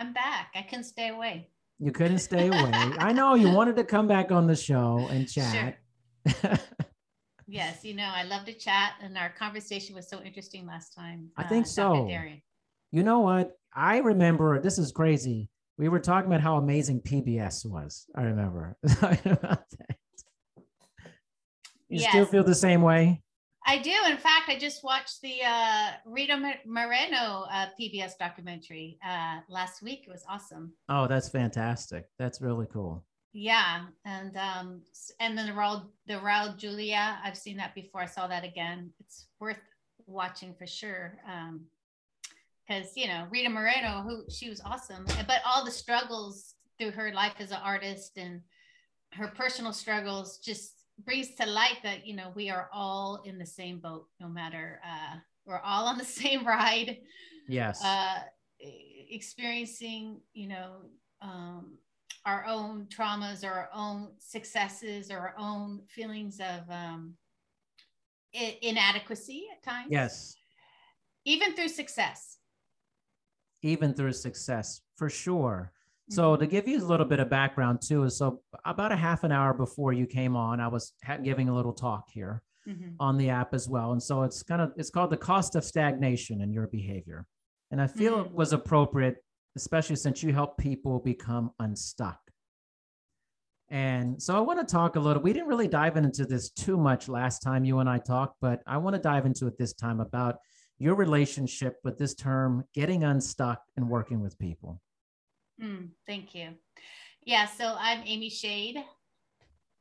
I'm back. I couldn't stay away. You couldn't stay away. I know you wanted to come back on the show and chat. Sure. yes, you know, I love to chat, and our conversation was so interesting last time. I think uh, so. You know what? I remember this is crazy. We were talking about how amazing PBS was. I remember. you still feel the same way? I do. In fact, I just watched the uh, Rita Moreno uh, PBS documentary uh, last week. It was awesome. Oh, that's fantastic. That's really cool. Yeah, and um, and then the Raul the Raul Julia. I've seen that before. I saw that again. It's worth watching for sure. Um, because you know Rita Moreno, who she was awesome, but all the struggles through her life as an artist and her personal struggles just brings to light that you know we are all in the same boat, no matter uh, we're all on the same ride Yes. uh, experiencing, you know, um, our own traumas or our own successes or our own feelings of um, i- inadequacy at times. yes. Even through success. Even through success, for sure. So to give you a little bit of background too, is so about a half an hour before you came on, I was giving a little talk here Mhm. on the app as well, and so it's kind of it's called the cost of stagnation in your behavior, and I feel it Mm. was appropriate, especially since you help people become unstuck. And so I want to talk a little. We didn't really dive into this too much last time you and I talked, but I want to dive into it this time about your relationship with this term getting unstuck and working with people. Mm, thank you. Yeah, so I'm Amy Shade.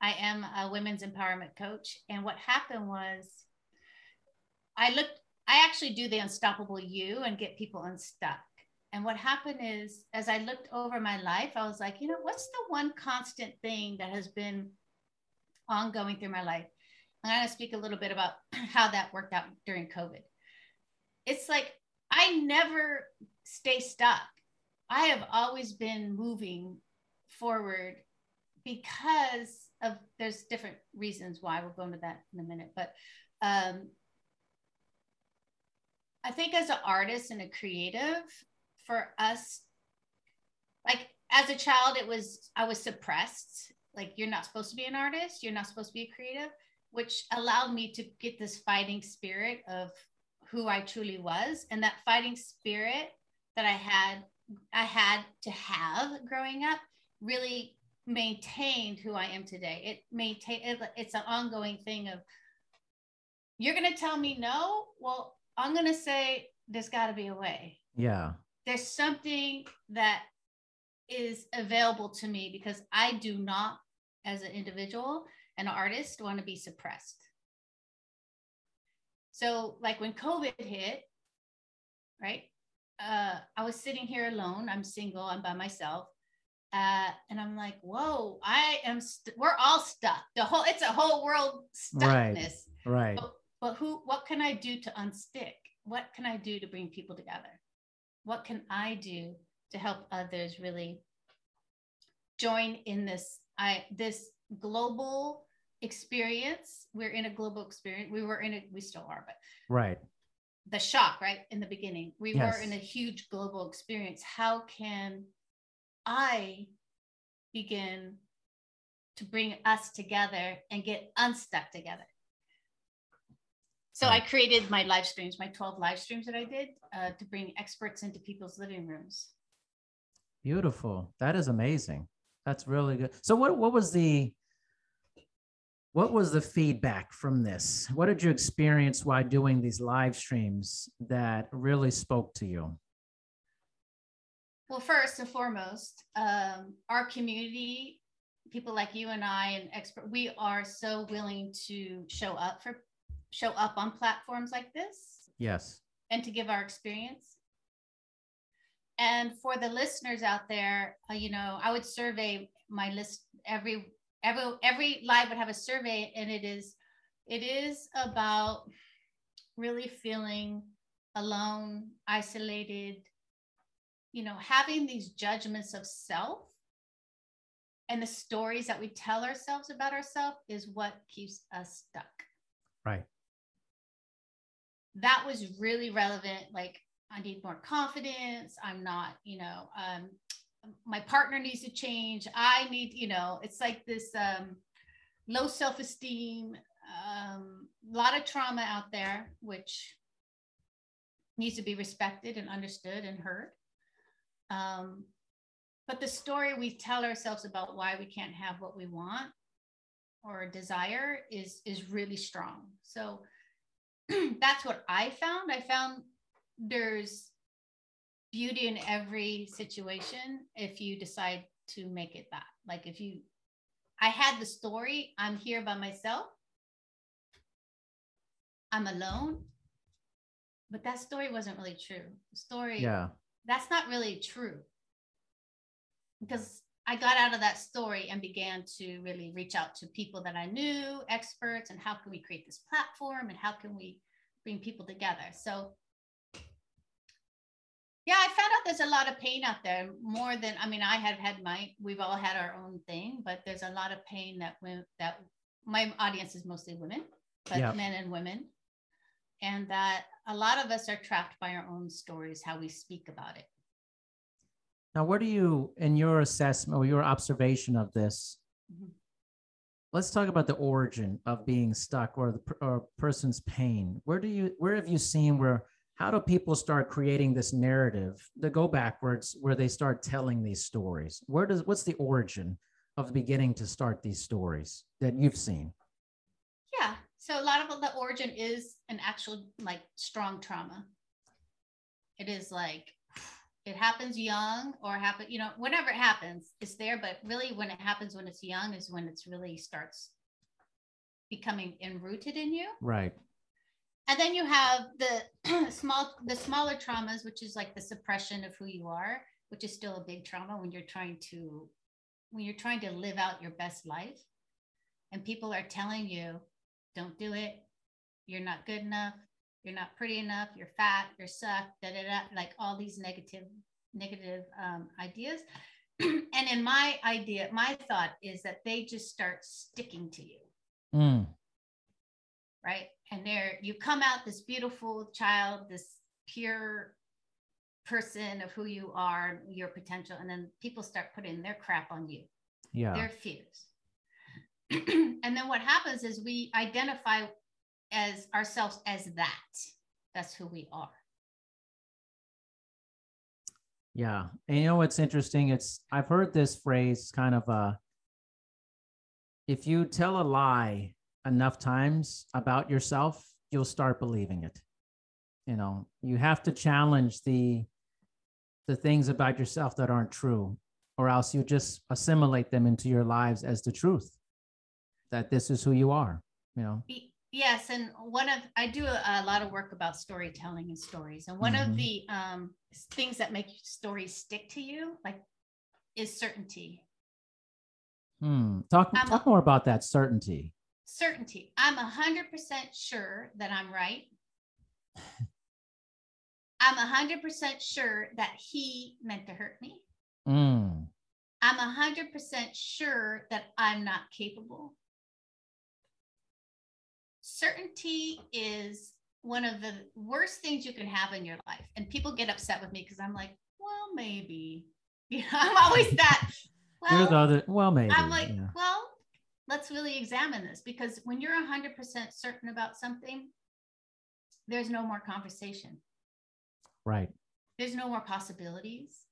I am a women's empowerment coach. And what happened was I looked, I actually do the unstoppable you and get people unstuck. And what happened is, as I looked over my life, I was like, you know, what's the one constant thing that has been ongoing through my life? I'm going to speak a little bit about how that worked out during COVID. It's like I never stay stuck. I have always been moving forward because of there's different reasons why we'll go into that in a minute but um, i think as an artist and a creative for us like as a child it was i was suppressed. Like you're not supposed to be an artist you're not supposed to be a creative which allowed me to get this fighting spirit of who i truly was. And that fighting spirit that i had I had to have growing up really maintained who I am today. It maintain it, it's an ongoing thing of you're going to tell me no, well, I'm going to say there's got to be a way. Yeah. There's something that is available to me because I do not as an individual an artist want to be suppressed. So like when COVID hit, right? Uh, I was sitting here alone. I'm single. I'm by myself. Uh, and I'm like, whoa, I am, st- we're all stuck. The whole, it's a whole world Right. stuckness. Right. But, but who, what can I do to unstick? What can I do to bring people together? What can I do to help others really join in this, I, this global experience? We're in a global experience. We were in it, we still are, but Right. The shock, right? In the beginning, we Yes. were in a huge global experience. How can I begin to bring us together and get unstuck together? So I created my live streams, my 12 live streams that I did uh, to bring experts into people's living rooms. Beautiful. That is amazing. That's really good. So what what was the what was the feedback from this? What did you experience while doing these live streams that really spoke to you? Well, first and foremost, um, our community, people like you and I, and expert, we are so willing to show up for show up on platforms like this Yes. and to give our experience. and for the listeners out there, uh, you know, I would survey my list every every every live would have a survey, and it is it is about really feeling alone, isolated, you know, having these judgments of self and the stories that we tell ourselves about ourselves is what keeps us stuck. Right. That was really relevant. Like, I need more confidence. I'm not, you know, um, my partner needs to change. I need, you know, it's like this um, low self esteem, um, a lot of trauma out there, which needs to be respected and understood and heard. Um, but the story we tell ourselves about why we can't have what we want or desire is is really strong. So that's what I found. I found there's beauty in every situation if you decide to make it that. Like if you I had the story, I'm here by myself. I'm alone. But that story wasn't really true. The story Yeah. that's not really true because I got out of that story and began to really reach out to people that I knew, experts, and how can we create this platform and how can we bring people together. So, yeah, I found out there's a lot of pain out there, more than I mean, I have had my, we've all had our own thing, but there's a lot of pain that when that my audience is mostly women, but Yeah. men and women, and that a lot of us are trapped by our own stories, how we speak about it. Now, what do you, in your assessment or your observation of this, Mhm. let's talk about the origin of being stuck or the or person's pain. Where do you, where have you seen where, how do people start creating this narrative to go backwards where they start telling these stories? Where does, what's the origin of the beginning to start these stories that you've seen? Yeah. So a lot of the origin is an actual like strong trauma. It is like it happens young or happen, you know, whenever it happens, it's there. But really when it happens when it's young is when it's really starts becoming enrooted in you. Right. And then you have the small the smaller traumas, which is like the suppression of who you are, which is still a big trauma when you're trying to when you're trying to live out your best life. And people are telling you don't do it. You're not good enough. You're not pretty enough. You're fat. You're suck. Da, da, da, like all these negative negative um, ideas. And in my idea my thought is that they just start sticking to you. Mm, right and there you come out this beautiful child this pure person of who you are your potential and then people start putting their crap on you yeah. their fears. and then what happens is we identify as ourselves as that. That's who we are. Yeah. And you know what's interesting? It's I've heard this phrase kind of uh if you tell a lie enough times about yourself, you'll start believing it. You know, you have to challenge the the things about yourself that aren't true, or else you just assimilate them into your lives as the truth. That this is who you are, you know. Yes, and one of I do a, a lot of work about storytelling and stories, and one Mhm. of the um, things that make stories stick to you, like, is certainty. Hmm. Talk I'm- talk more about that certainty. Certainty. I'm a hundred percent sure that I'm right. I'm a hundred percent sure that he meant to hurt me. Mm. I'm a hundred percent sure that I'm not capable. Certainty is one of the worst things you can have in your life. And people get upset with me because I'm like, well, maybe. You know, I'm always that. You're the Well, other. Well, maybe. I'm like, yeah. well, let's really examine this because when you're 100% certain about something, there's no more conversation, Right. there's no more possibilities.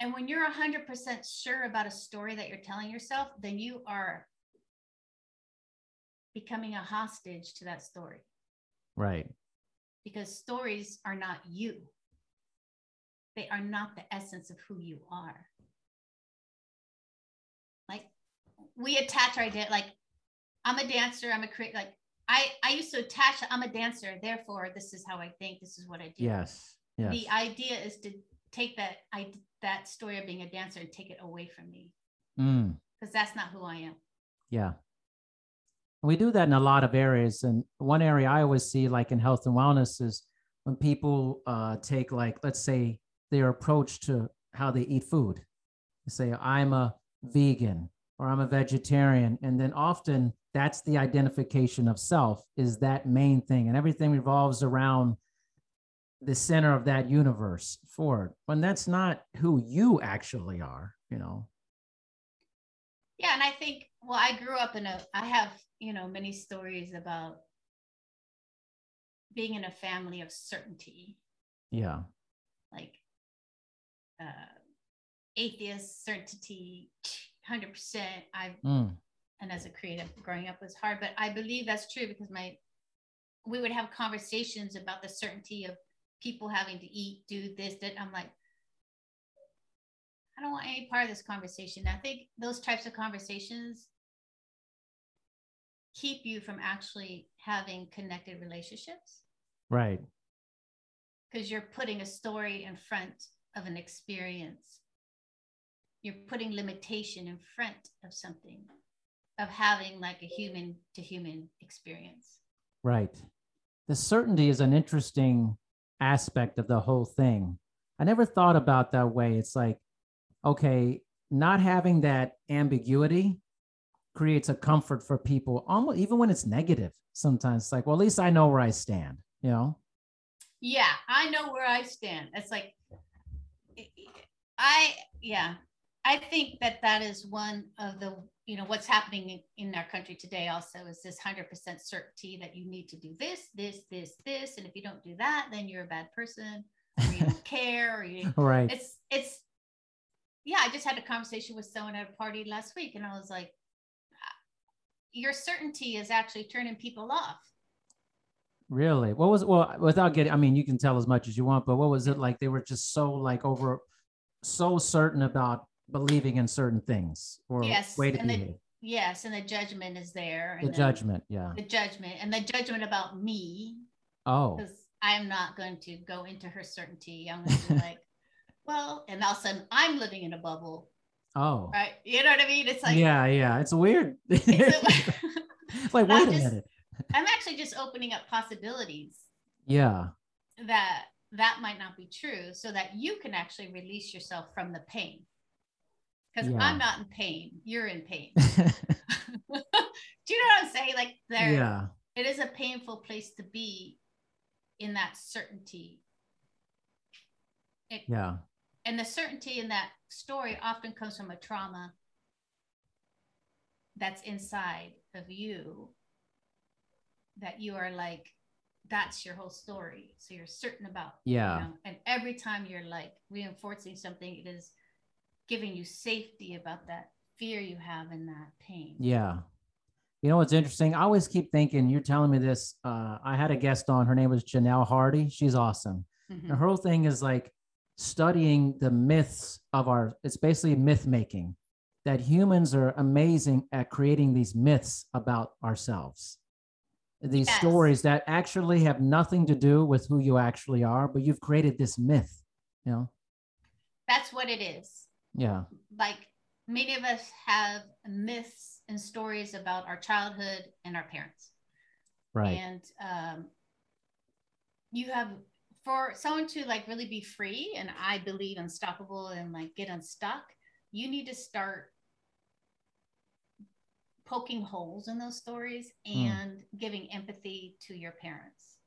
And when you're 100% sure about a story that you're telling yourself, then you are becoming a hostage to that story Right. because stories are not you. They are not the essence of who you are. We attach our idea, like I'm a dancer, I'm a creator. Like I, I used to attach, I'm a dancer, therefore this is how I think, this is what I do. Yes. Yes. the idea is to take that I that story of being a dancer and take it away from me Mm, because that's not who I am. yeah. We do that in a lot of areas. And one area I always see, like in health and wellness, is when people uh, take, like, let's say their approach to how they eat food. They say, I'm a vegan or I'm a vegetarian. And then often that's the identification of self, is that main thing. And everything revolves around the center of that universe for it. When that's not who you actually are, you know. Yeah, and I think well, I grew up in a I have, you know, many stories about being in a family of certainty, Yeah. like uh atheist certainty, 100%. I Mm, and as a creative growing up was hard, but I believe that's true because my we would have conversations about the certainty of people having to eat, do this, that I'm like, I don't want any part of this conversation. I think those types of conversations keep you from actually having connected relationships right. because you're putting a story in front of an experience. You're putting limitation in front of something, of having like a human to human experience. Right. The certainty is an interesting aspect of the whole thing. I never thought about that way. It's like, okay, not having that ambiguity creates a comfort for people, almost even when it's negative. Sometimes it's like, well, at least I know where I stand, you know? Yeah, I know where I stand. It's like, I, yeah, I think that that is one of the, you know, what's happening in, in our country today also is this 100% certainty that you need to do this, this, this, this. And if you don't do that, then you're a bad person or you don't care or you, Right. it's, it's, yeah, I just had a conversation with someone at a party last week and I was like, uh, your certainty is actually turning people off. Really? What was well without getting I mean you can tell as much as you want, but what was it like they were just so like over so certain about believing in certain things or Yes, way to and the- Yes. And the judgment is there. The then- judgment, yeah. the judgment and the judgment about me Oh. because I'm not going to go into her certainty. I'm going to be like, well, and all of a sudden I'm living in a bubble, Oh. right? You know what I mean? It's like, yeah, yeah. It's weird. it's It's like, I'm wait a just- minute. I'm actually just opening up possibilities Yeah. that that might not be true so that you can actually release yourself from the pain. Because Yeah. I'm not in pain, you're in pain. Do you know what I'm saying? Like there, yeah. it is a painful place to be in that certainty. It, Yeah. and the certainty in that story often comes from a trauma that's inside of you that you are like that's your whole story so you're certain about you Yeah. know? and every time you're like reinforcing something it is giving you safety about that fear you have in that pain Yeah. You know what's interesting? I always keep thinking, you're telling me this. Uh, I had a guest on, her name was Janelle Hardy. She's awesome. Mhm. And her whole thing is like studying the myths of our, it's basically myth making, that humans are amazing at creating these myths about ourselves. These Yes. stories that actually have nothing to do with who you actually are, but you've created this myth, you know? that's what it is Yeah. like many of us have myths and stories about our childhood and our parents Right. and um, you have for someone to like really be free and i believe unstoppable and like get unstuck you need to start poking holes in those stories Hmm. and giving empathy to your parents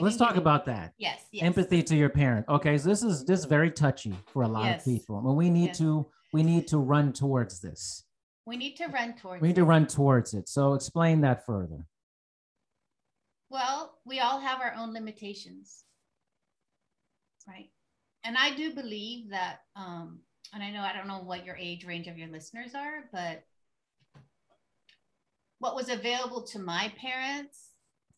Let's talk about that. yes, yes empathy to your parent okay so this is this is very touchy for a lot Yes. of people when we need Yes. to we need to run towards this we need to run towards we need to run towards it so explain that further Well, we all have our own limitations, right? And I do believe that, um, and I know I don't know what your age range of your listeners are, but what was available to my parents,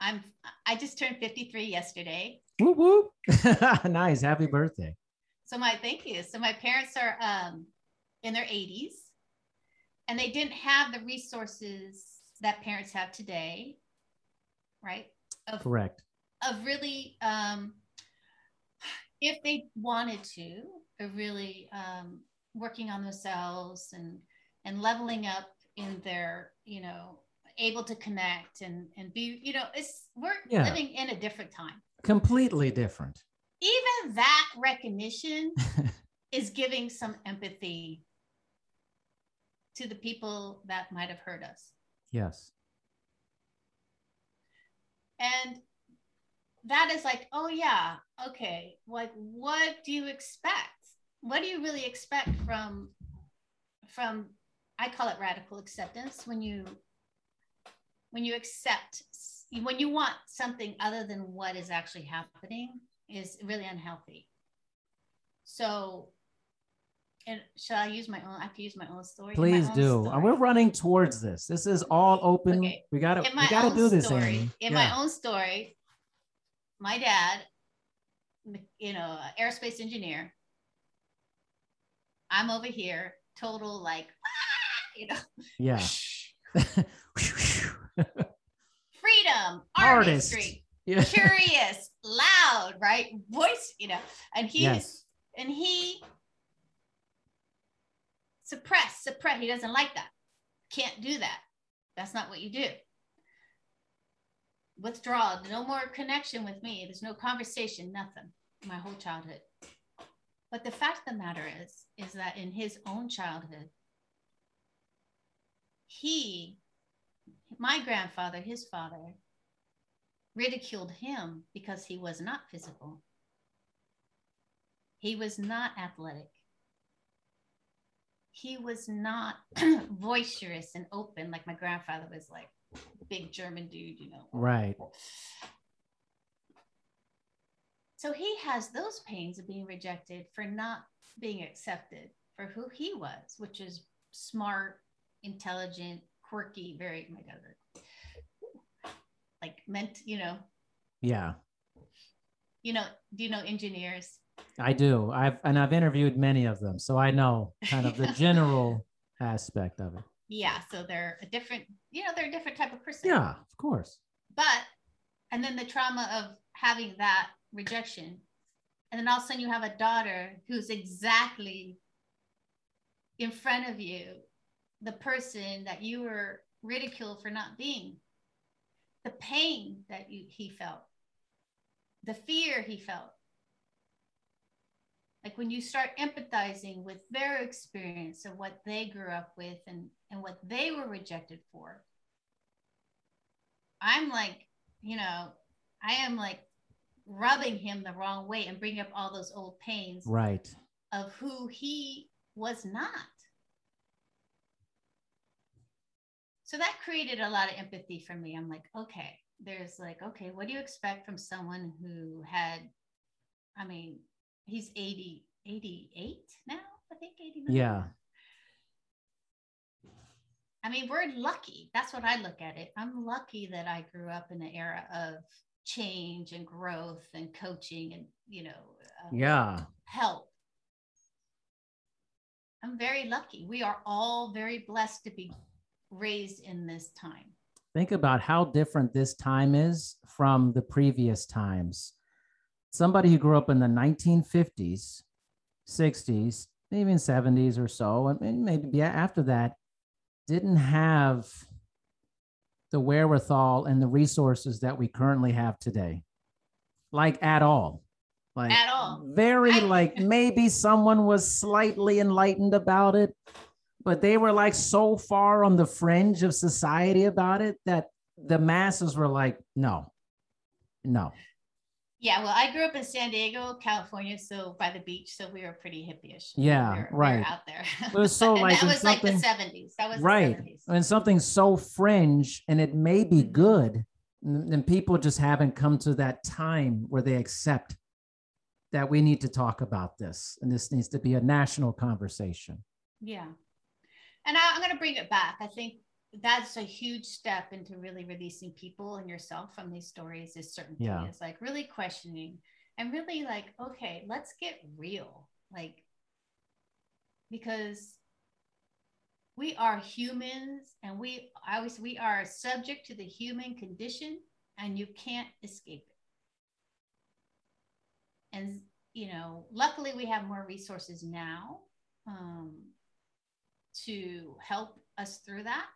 I'm I just turned 53 yesterday. whoop whoop nice happy birthday So my thank you. So my parents are um, in their 80s, and they didn't have the resources that parents have today, right? Of correct of really um, if they wanted to, are really um, working on themselves and and leveling up in their, you know, able to connect and and be, you know, it's we're Yeah. living in a different time. Completely different. Even that recognition is giving some empathy to the people that might have hurt us. Yes. and that is like oh yeah okay like what do you expect what do you really expect from from i call it radical acceptance when you when you accept when you want something other than what is actually happening is really unhealthy so and shall i use my own i can use my own story Please own do. story. And we're running towards this. This is all open. Okay. We gotta we gotta do this, story, Amy. in Yeah. my own story, my dad, you know, aerospace engineer. I'm over here, total like, you know, yeah. freedom, Artist. artistry, yeah. curious, loud, right? Voice, you know, and he's Yes. and he suppress, suppress. He doesn't like that. Can't do that. That's not what you do. Withdraw. No more connection with me. There's no conversation. Nothing. My whole childhood. But the fact of the matter is, is that in his own childhood, he, my grandfather, his father, ridiculed him because he was not physical. He was not athletic. He was not boisterous and open like my grandfather was like big German dude, you know. Right. So he has those pains of being rejected for not being accepted for who he was, which is smart, intelligent, quirky, very oh my God, like meant, you know, Yeah. you know, do you know engineers? I do. I've and I've interviewed many of them, so I know kind of the general aspect of it. Yeah, so they're a different, you know, they're a different type of person. Yeah, of course. But and then the trauma of having that rejection. And then all of a sudden you have a daughter who's exactly in front of you, the person that you were ridiculed for not being. The pain that you he felt, the fear he felt. Like when you start empathizing with their experience of what they grew up with and, and what they were rejected for, I'm like, you know, I am like rubbing him the wrong way and bringing up all those old pains Right. of who he was not. So that created a lot of empathy for me. I'm like, okay, there's like, okay, what do you expect from someone who had, I mean, he's 80, 88 now, I think 89. Yeah. I mean, we're lucky. That's what I look at it. I'm lucky that I grew up in an era of change and growth and coaching and, you know, uh, Yeah. help. I'm very lucky. We are all very blessed to be raised in this time. Think about how different this time is from the previous times. Somebody who grew up in the 1950s, 60s, even 70s or so, and maybe after that, didn't have the wherewithal and the resources that we currently have today. Like at all. Like At all. Very I- like maybe someone was slightly enlightened about it, but they were like so far on the fringe of society about it that the masses were like, no, no. Yeah, well, I grew up in San Diego, California, so by the beach, so we were pretty hippie-ish. Yeah, we were, we were right. out there. It was so And like that was like the 70s. That was right. And something so fringe and it may be good, and people just haven't come to that time where they accept that we need to talk about this and this needs to be a national conversation. Yeah. And I, I'm going to bring it back. I think that's a huge step into really releasing people and yourself from these stories is certainty. Yeah. It's like really questioning and really like, okay, let's get real. Like, because we are humans and we I always we are subject to the human condition and you can't escape it. And you know, luckily we have more resources now um, to help us through that.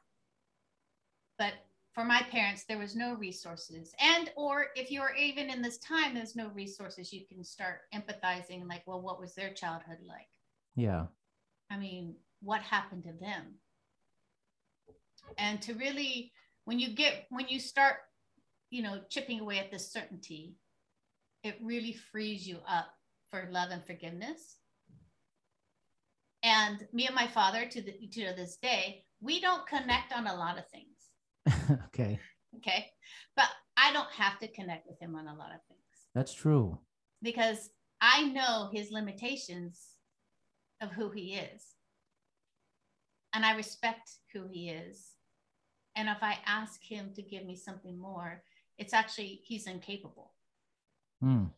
But for my parents, there was no resources. And, or if you're even in this time, there's no resources, you can start empathizing, like, well, what was their childhood like? Yeah. I mean, what happened to them? And to really, when you get, when you start, you know, chipping away at this certainty, it really frees you up for love and forgiveness. And me and my father to the to this day, we don't connect on a lot of things. okay. Okay. But I don't have to connect with him on a lot of things. That's true. Because I know his limitations of who he is. And I respect who he is. And if I ask him to give me something more, it's actually he's incapable. Mm.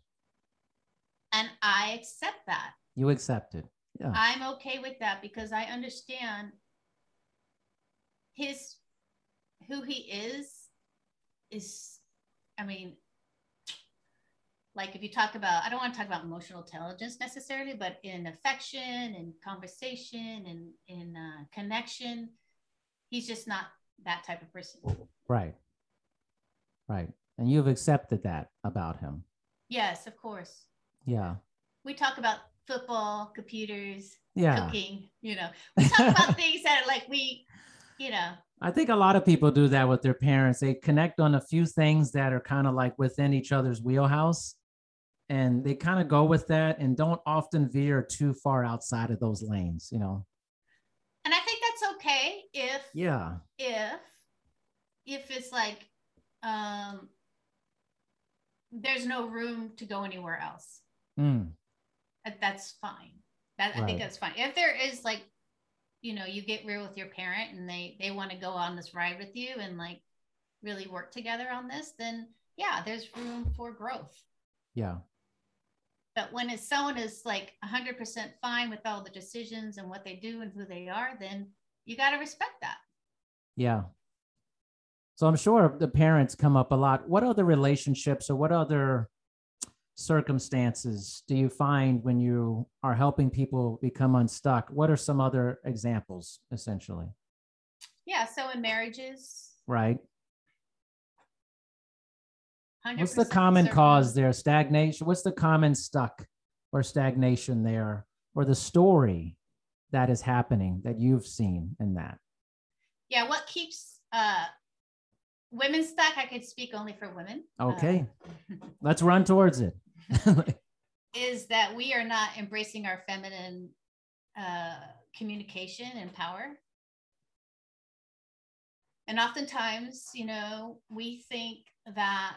And I accept that. You accept it. Yeah. I'm okay with that because I understand his who he is is I mean like if you talk about I don't want to talk about emotional intelligence necessarily but in affection and conversation and in uh, connection he's just not that type of person. Right. Right. And you've accepted that about him. Yes of course. Yeah. We talk about football, computers, yeah. cooking, you know. We talk about things that are like we, you know. I think a lot of people do that with their parents. They connect on a few things that are kind of like within each other's wheelhouse. And they kind of go with that and don't often veer too far outside of those lanes, you know. And I think that's okay if yeah. If if it's like um there's no room to go anywhere else. Mm Uh, that's fine. That right. I think that's fine. If there is like, you know, you get real with your parent and they they want to go on this ride with you and like really work together on this, then yeah, there's room for growth. Yeah. But when it's someone is like 100% fine with all the decisions and what they do and who they are, then you got to respect that. Yeah. So I'm sure the parents come up a lot. What other relationships or what other circumstances do you find when you are helping people become unstuck? What are some other examples, essentially? Yeah, so in marriages, right? What's the common cause there? Stagnation. What's the common stuck or stagnation there, or the story that is happening that you've seen in that? Yeah, what keeps uh, women stuck? I could speak only for women. Okay, uh, let's run towards it. is that we are not embracing our feminine uh, communication and power. And oftentimes, you know, we think that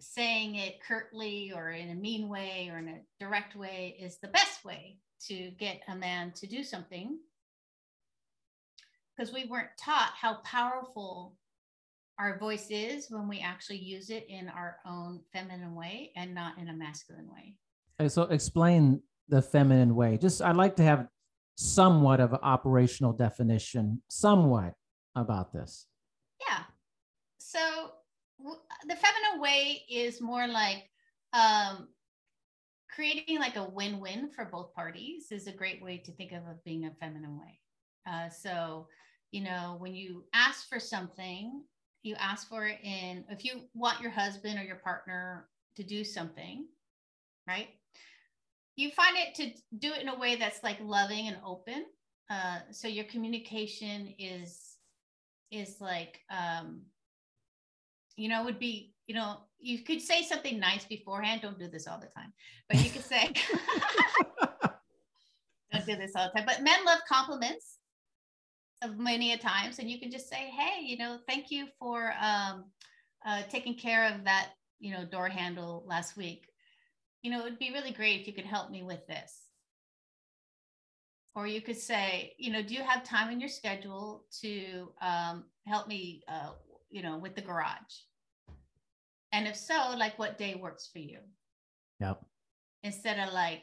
saying it curtly or in a mean way or in a direct way is the best way to get a man to do something because we weren't taught how powerful our voice is when we actually use it in our own feminine way and not in a masculine way. So explain the feminine way. Just I'd like to have somewhat of an operational definition, somewhat about this. Yeah. So w- the feminine way is more like um, creating like a win-win for both parties is a great way to think of, of being a feminine way. Uh, so, you know, when you ask for something you ask for it in if you want your husband or your partner to do something right? You find it to do it in a way that's like loving and open. Uh, so your communication is is like um you know would be you know you could say something nice beforehand don't do this all the time but you could say don't do this all the time. But men love compliments many a times and you can just say hey you know thank you for um, uh, taking care of that you know door handle last week. You know it would be really great if you could help me with this. Or you could say you know do you have time in your schedule to um, help me uh, you know with the garage? And if so like what day works for you? Yep. Instead of like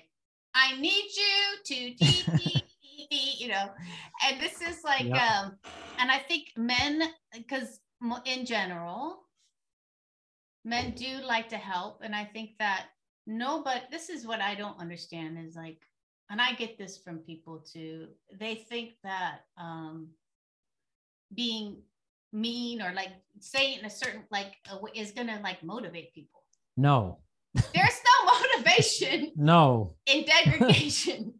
i need you to you know and this is like um and i think men because in general men do like to help and i think that no, but this is what I don't understand is like, and I get this from people too. They think that um, being mean or like saying a certain like uh, is gonna like motivate people. No. There's no motivation. no. In degradation,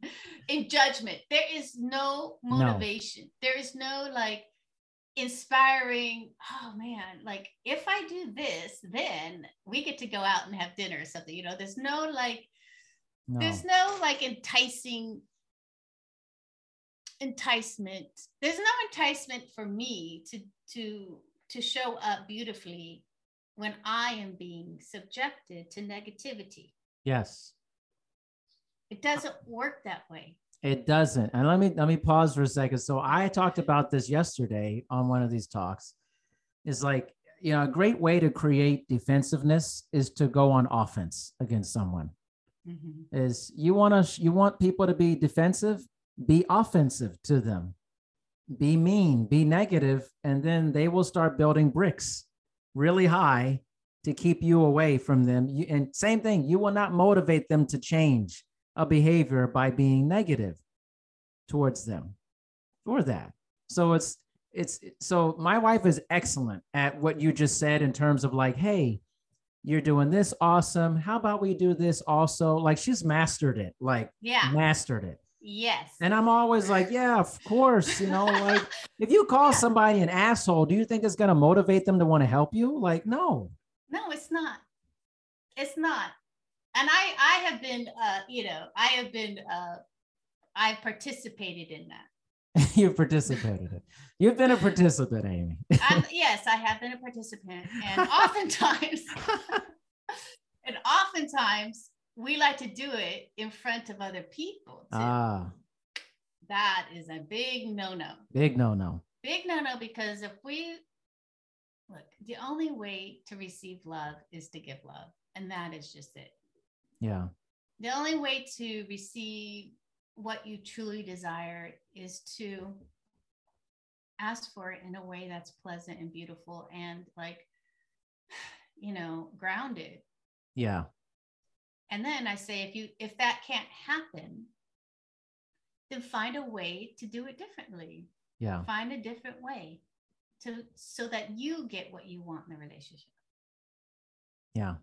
in judgment, there is no motivation. No. There is no like inspiring oh man like if i do this then we get to go out and have dinner or something you know there's no like no. there's no like enticing enticement there's no enticement for me to to to show up beautifully when i am being subjected to negativity yes it doesn't work that way it doesn't. And let me let me pause for a second. So I talked about this yesterday on one of these talks. Is like, you know, a great way to create defensiveness is to go on offense against someone. Mm-hmm. Is you want to you want people to be defensive, be offensive to them. Be mean, be negative, and then they will start building bricks really high to keep you away from them. You, and same thing, you will not motivate them to change a behavior by being negative towards them for that. So it's it's so my wife is excellent at what you just said in terms of like, hey, you're doing this awesome. How about we do this also? Like she's mastered it, like yeah, mastered it. Yes. And I'm always like, yeah, of course. You know, like if you call yeah. somebody an asshole, do you think it's going to motivate them to want to help you? Like, no. No, it's not. It's not and I I have been uh, you know I have been uh, I've participated in that. You've participated. You've been a participant, Amy. yes, I have been a participant, and oftentimes, and oftentimes we like to do it in front of other people. Too. Ah, that is a big no-no. Big no-no. Big no-no because if we look, the only way to receive love is to give love, and that is just it. Yeah. The only way to receive what you truly desire is to ask for it in a way that's pleasant and beautiful and like, you know, grounded. Yeah. And then I say, if you, if that can't happen, then find a way to do it differently. Yeah. Find a different way to, so that you get what you want in the relationship. Yeah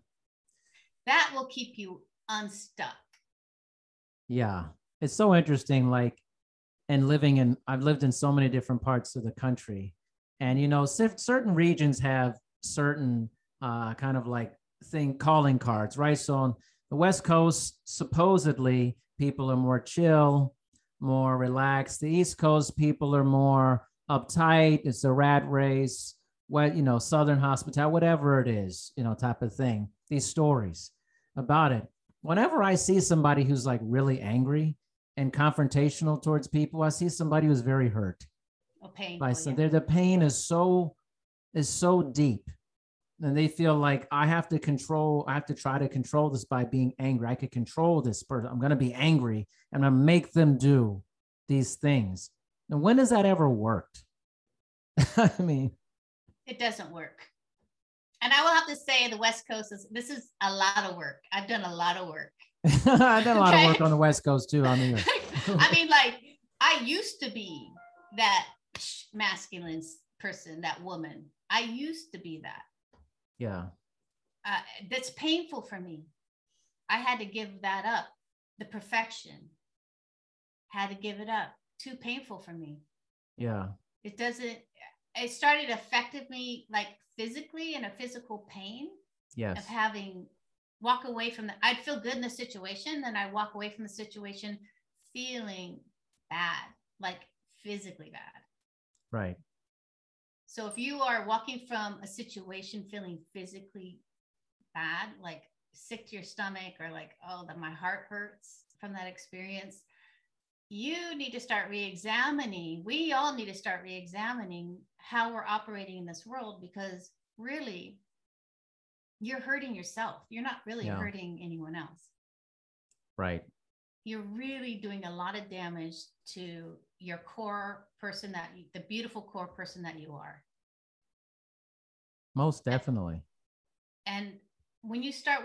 that will keep you unstuck. Yeah. It's so interesting. Like, and living in, I've lived in so many different parts of the country. And, you know, certain regions have certain uh, kind of like thing calling cards, right? So on the West Coast, supposedly people are more chill, more relaxed. The East Coast people are more uptight. It's a rat race, what, you know, Southern hospitality, whatever it is, you know, type of thing. These stories about it. Whenever I see somebody who's like really angry and confrontational towards people, I see somebody who's very hurt. Oh, pain. By some, yeah. the pain is so is so deep, and they feel like I have to control. I have to try to control this by being angry. I could control this person. I'm going to be angry, and I'm going to make them do these things. And when has that ever worked? I mean, it doesn't work and I will have to say the West Coast is this is a lot of work. I've done a lot of work. I've done a lot okay? of work on the West Coast too. On the I mean, like I used to be that masculine person, that woman. I used to be that. Yeah. Uh, that's painful for me. I had to give that up. The perfection had to give it up. Too painful for me. Yeah. It doesn't. It started affecting me like physically in a physical pain yes. of having walk away from the I'd feel good in the situation, then I walk away from the situation feeling bad, like physically bad. Right. So if you are walking from a situation feeling physically bad, like sick to your stomach or like, oh, that my heart hurts from that experience, you need to start re-examining we all need to start re-examining how we're operating in this world because really you're hurting yourself. You're not really yeah. hurting anyone else. Right. You're really doing a lot of damage to your core person that you, the beautiful core person that you are. Most definitely. and when you start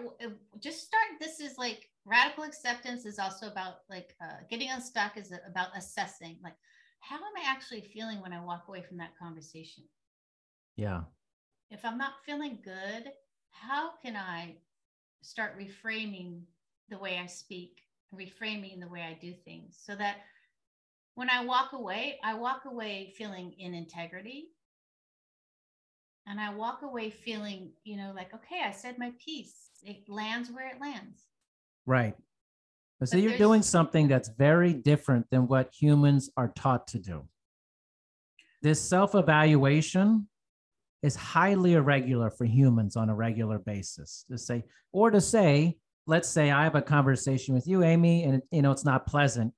just start this is like radical acceptance is also about like uh, getting unstuck is about assessing like how am i actually feeling when i walk away from that conversation? Yeah. If i'm not feeling good how can i start reframing the way i speak reframing the way i do things so that when i walk away i walk away feeling in integrity? And i walk away feeling you know like okay i said my piece. It lands where it lands. Right. But so But you're doing something that's very different than what humans are taught to do. This self evaluation is highly irregular for humans on a regular basis to say, or to say, let's say I have a conversation with you, Amy, and you know, it's not pleasant.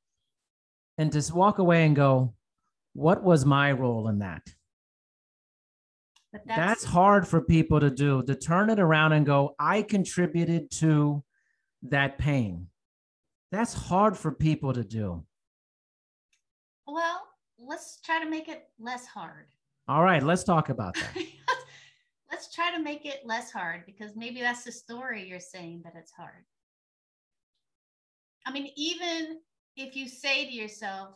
And just walk away and go, what was my role in that? but That's, hard for people to do, to turn it around and go, I contributed to that pain. That's hard for people to do. well let's try to make it less hard All right, let's talk about that. let's try to make it less hard because maybe that's the story you're saying that it's hard i mean even if you say to yourself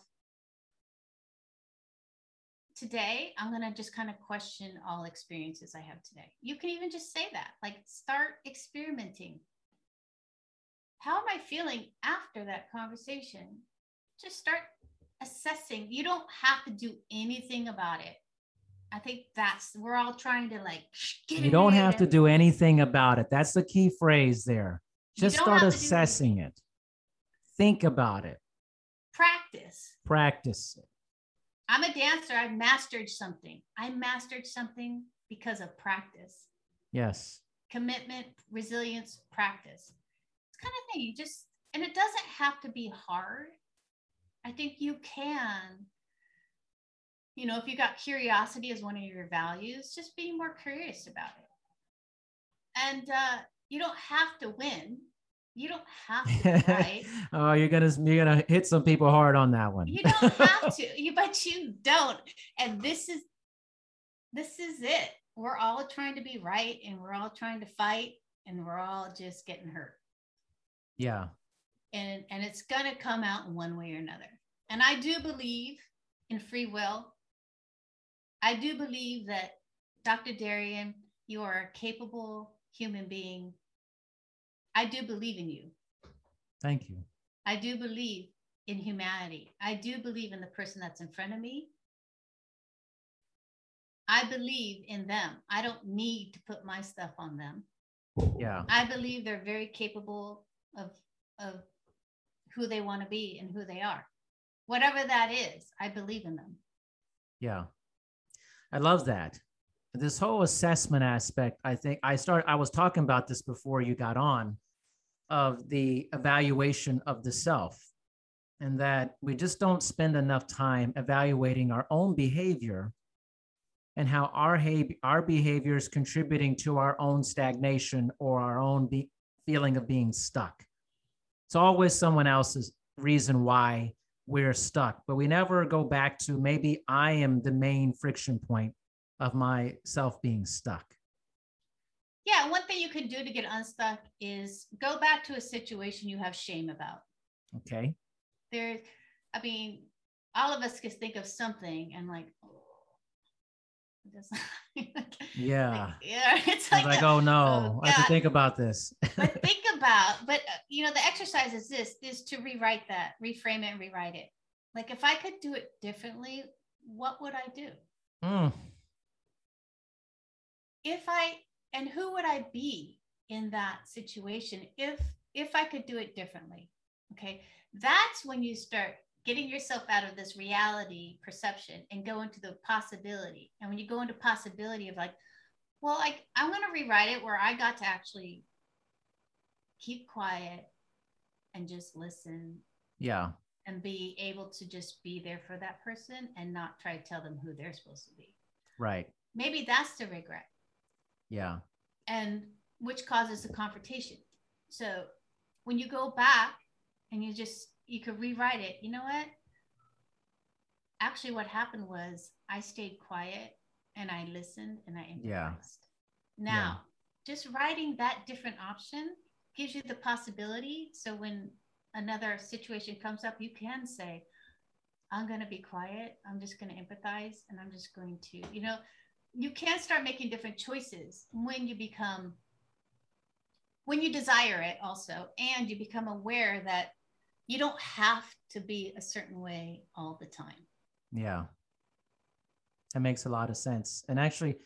today i'm going to just kind of question all experiences i have today you can even just say that like start experimenting how am i feeling after that conversation just start assessing you don't have to do anything about it i think that's we're all trying to like get You don't have to do anything about it. That's the key phrase there. Just start have to do assessing it. Think about it. practice Practice it. i'm a dancer I've mastered something i mastered something because of practice Yes. commitment resilience practice kind of thing. You just and it doesn't have to be hard. I think you can you know if you got curiosity as one of your values just be more curious about it. And uh you don't have to win. You don't have to right? Oh, you're gonna you're gonna hit some people hard on that one. you don't have to you but you don't. And this is this is it. We're all trying to be right and we're all trying to fight and we're all just getting hurt yeah. and and it's going to come out in one way or another and i do believe in free will i do believe that dr darian you are a capable human being i do believe in you Thank you. I do believe in humanity. I do believe in the person that's in front of me. I believe in them. I don't need to put my stuff on them. Yeah. I believe they're very capable of of who they want to be and who they are. Whatever that is, I believe in them. Yeah. I love that. This whole assessment aspect, I think I start I was talking about this before you got on of the evaluation of the self and that we just don't spend enough time evaluating our own behavior and how our ha- our behavior is contributing to our own stagnation or our own be- feeling of being stuck. It's always someone else's reason why we're stuck, but we never go back to maybe I am the main friction point of my self being stuck. Yeah, one thing you can do to get unstuck is go back to a situation you have shame about. Okay. There, I mean, all of us can think of something and like, just Yeah. yeah, it's like, like, a- oh no, oh, I have to think about this. but think about, but uh, you know, the exercise is this: is to rewrite that, reframe it, and rewrite it. Like, if I could do it differently, what would I do? Mm, If I and who would I be in that situation if if I could do it differently? Okay, that's when you start getting yourself out of this reality perception and go into the possibility. And when you go into possibility of like, well, like I'm going to rewrite it where I got to actually keep quiet and just listen yeah. and be able to just be there for that person and not try to tell them who they're supposed to be. Right. Maybe that's the regret Yeah. and which causes a confrontation. So when you go back and you just you could rewrite it, you know what? Actually, what happened was I stayed quiet and I listened and I Yeah. improvised. Now, just writing that different option gives you the possibility. So when another situation comes up, you can say, I'm going to be quiet. I'm just going to empathize and I'm just going to, you know, you can start making different choices when you become, when you desire it also, and you become aware that you don't have to be a certain way all the time. Yeah. That makes a lot of sense. And actually,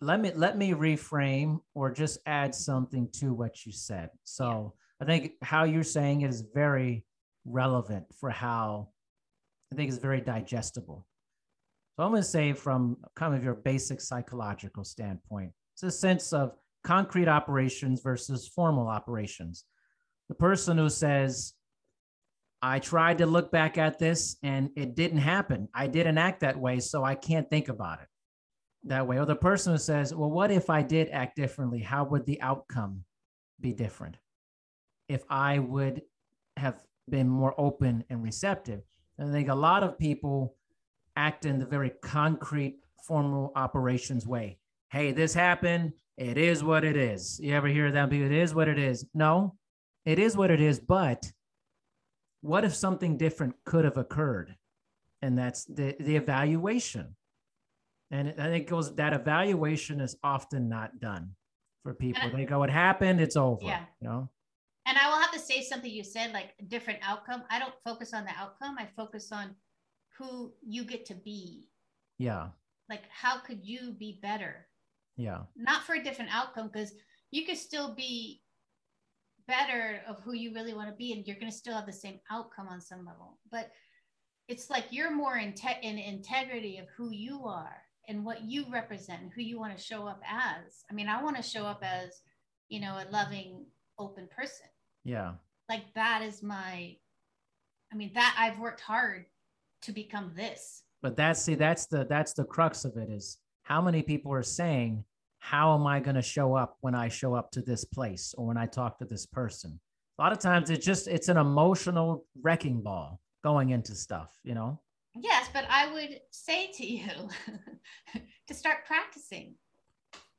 let me let me reframe or just add something to what you said. So yeah. I think how you're saying it is very relevant for how I think it's very digestible. So I'm going to say from kind of your basic psychological standpoint, it's a sense of concrete operations versus formal operations. The person who says, I tried to look back at this and it didn't happen. I didn't act that way, so I can't think about it that way. Or the person who says, Well, what if I did act differently? How would the outcome be different? If I would have been more open and receptive. And I think a lot of people act in the very concrete, formal operations way. Hey, this happened. It is what it is. You ever hear that? It is what it is. No, it is what it is. But what if something different could have occurred? And that's the, the evaluation. And I think it goes that evaluation is often not done for people. they go, "It happened. It's over." Yeah. You know. And I will have to say something you said, like a different outcome. I don't focus on the outcome. I focus on who you get to be. Yeah. Like, how could you be better? Yeah. Not for a different outcome, because you could still be better of who you really want to be, and you're going to still have the same outcome on some level. But it's like you're more in, te- in integrity of who you are and what you represent and who you want to show up as. I mean, I want to show up as, you know, a loving, open person. Yeah. Like that is my, I mean, that I've worked hard to become this. But that's see, that's the that's the crux of it is how many people are saying, How am I going to show up when I show up to this place or when I talk to this person? A lot of times it's just it's an emotional wrecking ball going into stuff, you know? Yes, but I would say to you to start practicing.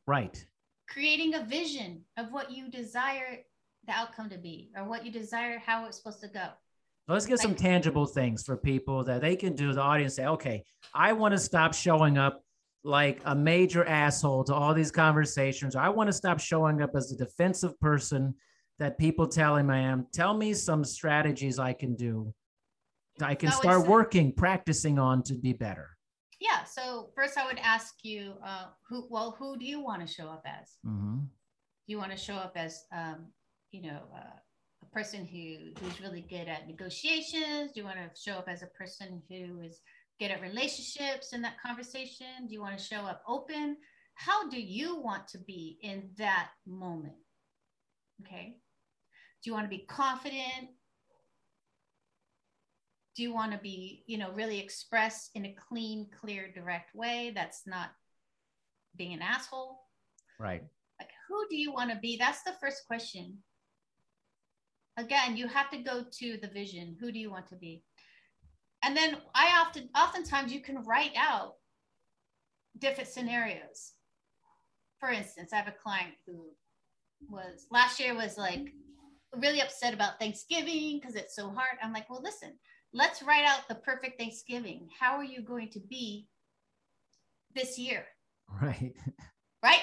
Right. Creating a vision of what you desire the outcome to be or what you desire how it's supposed to go. Let's get like, some tangible things for people that they can do. The audience say, okay, I want to stop showing up like a major asshole to all these conversations. I want to stop showing up as a defensive person that people tell him I am. Tell me some strategies I can do I can start working, practicing on to be better. Yeah. So first, I would ask you, uh, who? Well, who do you want to show up as? Mm-hmm. Do you want to show up as, um, you know, uh, a person who who's really good at negotiations? Do you want to show up as a person who is good at relationships in that conversation? Do you want to show up open? How do you want to be in that moment? Okay. Do you want to be confident? do you want to be you know really express in a clean clear direct way that's not being an asshole right like who do you want to be that's the first question again you have to go to the vision who do you want to be and then i often oftentimes you can write out different scenarios for instance i have a client who was last year was like really upset about thanksgiving because it's so hard i'm like well listen let's write out the perfect Thanksgiving. How are you going to be this year? Right. Right?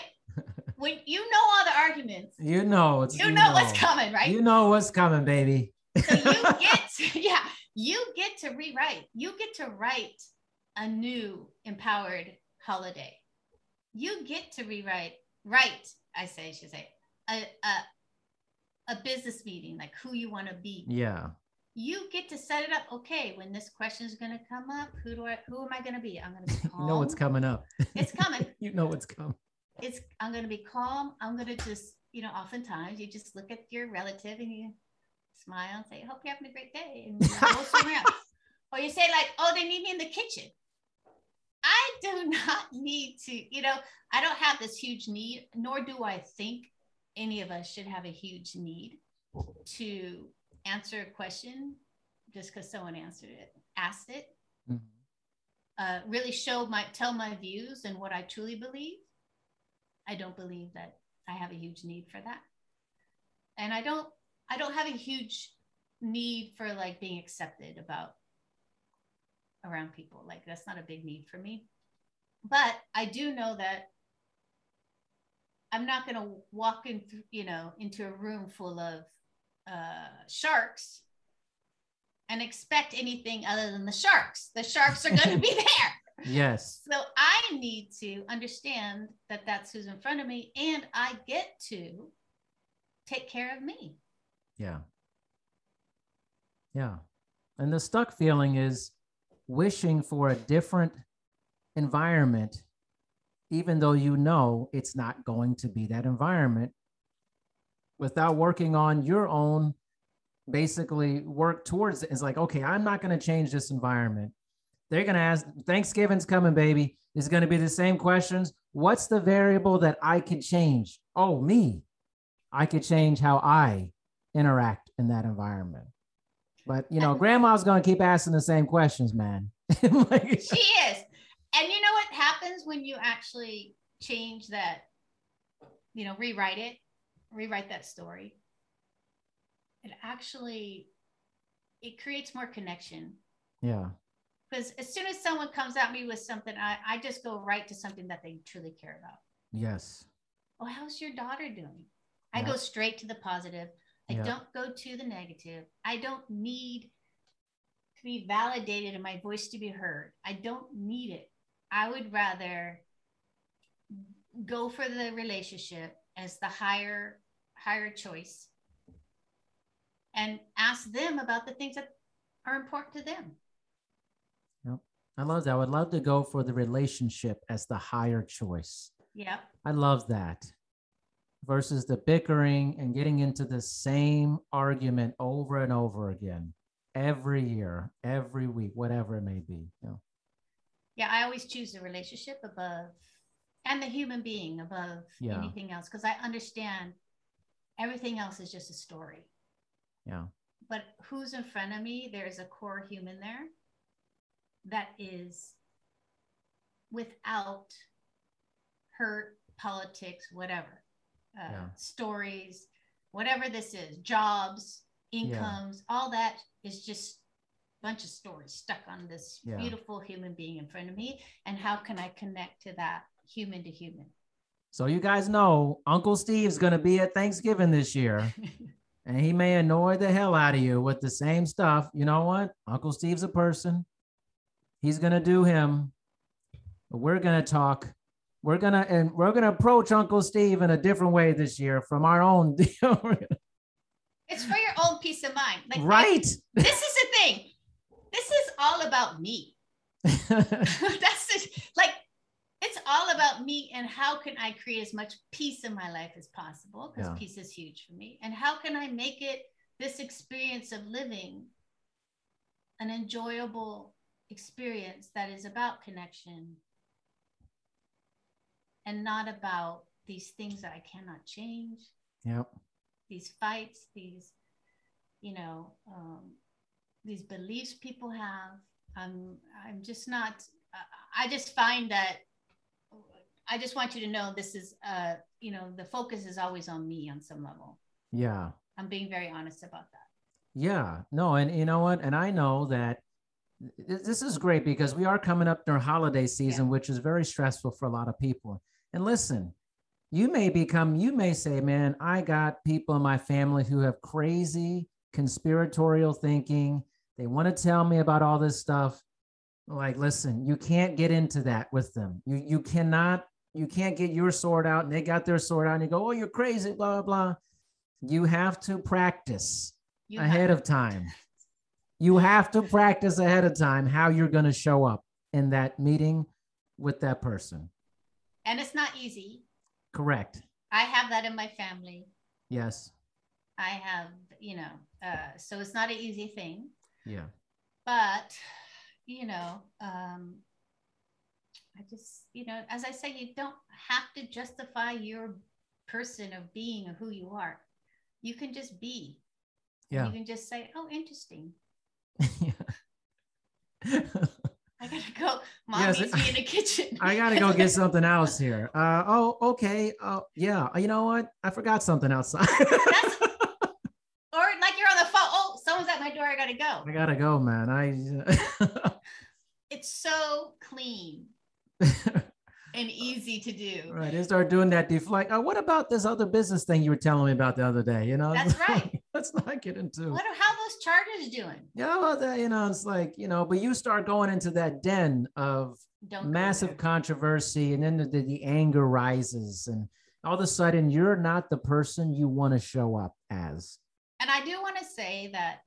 when you know all the arguments, you know you, you know, know, what's coming, right? You know what's coming, baby. so you get to, yeah, you get to rewrite. You get to write a new empowered holiday. You get to rewrite, write, I say, I should say, a, a, a business meeting, like who you want to be. Yeah you get to set it up. Okay, when this question is going to come up, who do I, who am I going to be? I'm going to be calm. you know what's coming up. It's coming. you know what's coming. It's, I'm going to be calm. I'm going to just, you know, oftentimes you just look at your relative and you smile and say, hope you're having a great day. And you know, or you say like, oh, they need me in the kitchen. I do not need to, you know, I don't have this huge need, nor do I think any of us should have a huge need to answer a question just because someone answered it, asked it. Mm-hmm. Uh, really show my tell my views and what I truly believe. I don't believe that I have a huge need for that. and I don't I don't have a huge need for like being accepted about around people. Like that's not a big need for me. But I do know that I'm not going to walk in, you know, into a room full of uh, sharks and expect anything other than the sharks. The sharks are going to be there. Yes. So I need to understand that that's who's in front of me, and I get to take care of me. Yeah. Yeah. And the stuck feeling is wishing for a different environment, even though you know it's not going to be that environment, without working on your own, basically work towards it. It's like, okay, I'm not going to change this environment. They're going to ask, Thanksgiving's coming, baby. It's going to be the same questions. What's the variable that I can change? Oh, me. I could change how I interact in that environment. But you know, grandma's gonna keep asking the same questions, man. like, she is. And you know what happens when you actually change that, you know, rewrite it, rewrite that story? It actually it creates more connection. Yeah. Because as soon as someone comes at me with something, I, I just go right to something that they truly care about. Yes. Oh, how's your daughter doing? I go straight to the positive. I yeah. don't go to the negative. I don't need to be validated and my voice to be heard. I don't need it. I would rather go for the relationship as the higher higher choice and ask them about the things that are important to them. Yep. I love that. I would love to go for the relationship as the higher choice. Yep. I love that versus the bickering and getting into the same argument over and over again every year, every week, whatever it may be. Know? Yeah, I always choose the relationship above and the human being above yeah. anything else because I understand everything else is just a story. Yeah. But who's in front of me? There's a core human there that is without hurt, politics, whatever uh, yeah. stories, whatever this is, jobs, incomes, yeah. all that is just a bunch of stories stuck on this yeah. beautiful human being in front of me. And how can I connect to that human to human? So you guys know Uncle Steve's going to be at Thanksgiving this year. and he may annoy the hell out of you with the same stuff. You know what? Uncle Steve's a person. He's going to do him. But we're going to talk we're gonna and we're gonna approach Uncle Steve in a different way this year from our own. it's for your own peace of mind. Like right. this is the thing. This is all about me. That's it. Like it's all about me and how can I create as much peace in my life as possible because yeah. peace is huge for me. And how can I make it this experience of living an enjoyable experience that is about connection, and not about these things that I cannot change. Yep. These fights, these, you know, um, these beliefs people have. I'm, I'm just not. I just find that. I just want you to know this is, uh, you know, the focus is always on me on some level. Yeah. I'm being very honest about that. Yeah. No, and you know what? And I know that this is great because we are coming up near holiday season, yeah. which is very stressful for a lot of people. And listen, you may become, you may say, man, I got people in my family who have crazy conspiratorial thinking. They want to tell me about all this stuff. Like, listen, you can't get into that with them. You you cannot, you can't get your sword out and they got their sword out and you go, oh, you're crazy, blah, blah, blah. You have to practice you ahead of time. You have to practice ahead of time how you're going to show up in that meeting with that person and it's not easy. Correct. I have that in my family. Yes. I have, you know, uh, so it's not an easy thing. Yeah. But, you know, um, I just, you know, as I say, you don't have to justify your person of being or who you are. You can just be. Yeah. You can just say, oh, interesting. I gotta go. Mom yes, needs me in the kitchen. I gotta go get something else here. Uh, oh, okay. Oh, yeah. You know what? I forgot something outside. that's like you're on the phone. Oh, someone's at my door. I gotta go. I gotta go, man. I. it's so clean and easy to do. Right. They start doing that deflect. Oh, what about this other business thing you were telling me about the other day? You know, That's right. let's not get into. What are how those chargers doing? Yeah, well, that, you know, it's like you know, but you start going into that den of Don't massive controversy, and then the, the, the anger rises, and all of a sudden you're not the person you want to show up as. And I do want to say that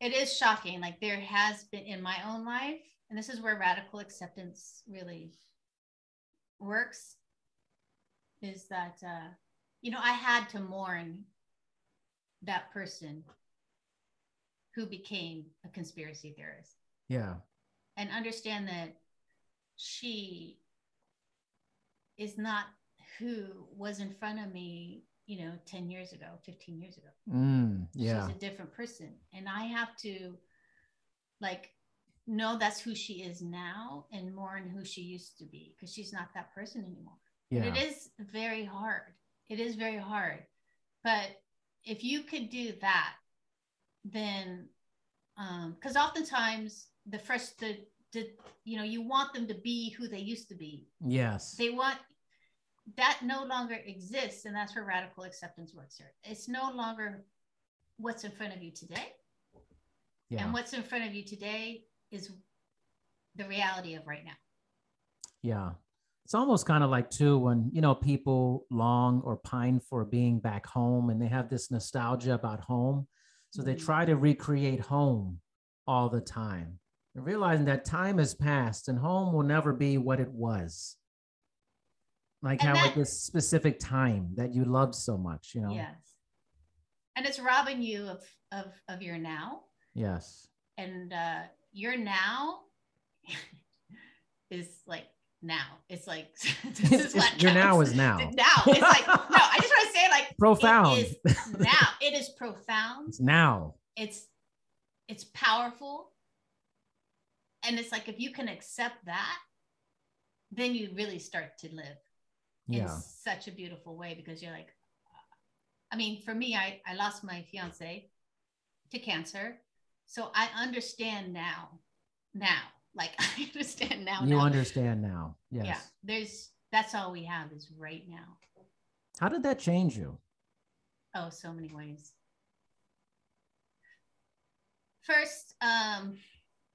it is shocking. Like there has been in my own life, and this is where radical acceptance really works, is that, uh, you know, I had to mourn that person who became a conspiracy theorist Yeah. and understand that she is not who was in front of me, you know, 10 years ago, 15 years ago. Mm, yeah. She's a different person. And I have to like know that's who she is now and mourn who she used to be because she's not that person anymore. Yeah. It is very hard. It is very hard. But if you could do that, then um because oftentimes the first the the you know you want them to be who they used to be Yes. they want that no longer exists and that's where radical acceptance works here it's no longer what's in front of you today Yeah. and what's in front of you today is the reality of right now Yeah. It's almost kind of like too when you know people long or pine for being back home and they have this nostalgia about home. So they Mhm. try to recreate home all the time. And realizing that time has passed and home will never be what it was. Like And how that- at this specific time that you loved so much, you know? yes and it's robbing you of of of your now Yes. and uh your now is like now it's like this is what your now is now. now it's like no i just want to say like Profound. it is now it is profound It's now. it's it's powerful and it's like if you can accept that then you really start to live in Yeah. such a beautiful way because you're like uh, i mean for me i i lost my fiance to cancer so i understand now now like i understand now You now. understand now. Yes. yeah there's that's all we have is right now How did that change you? Oh, so many ways. First, um,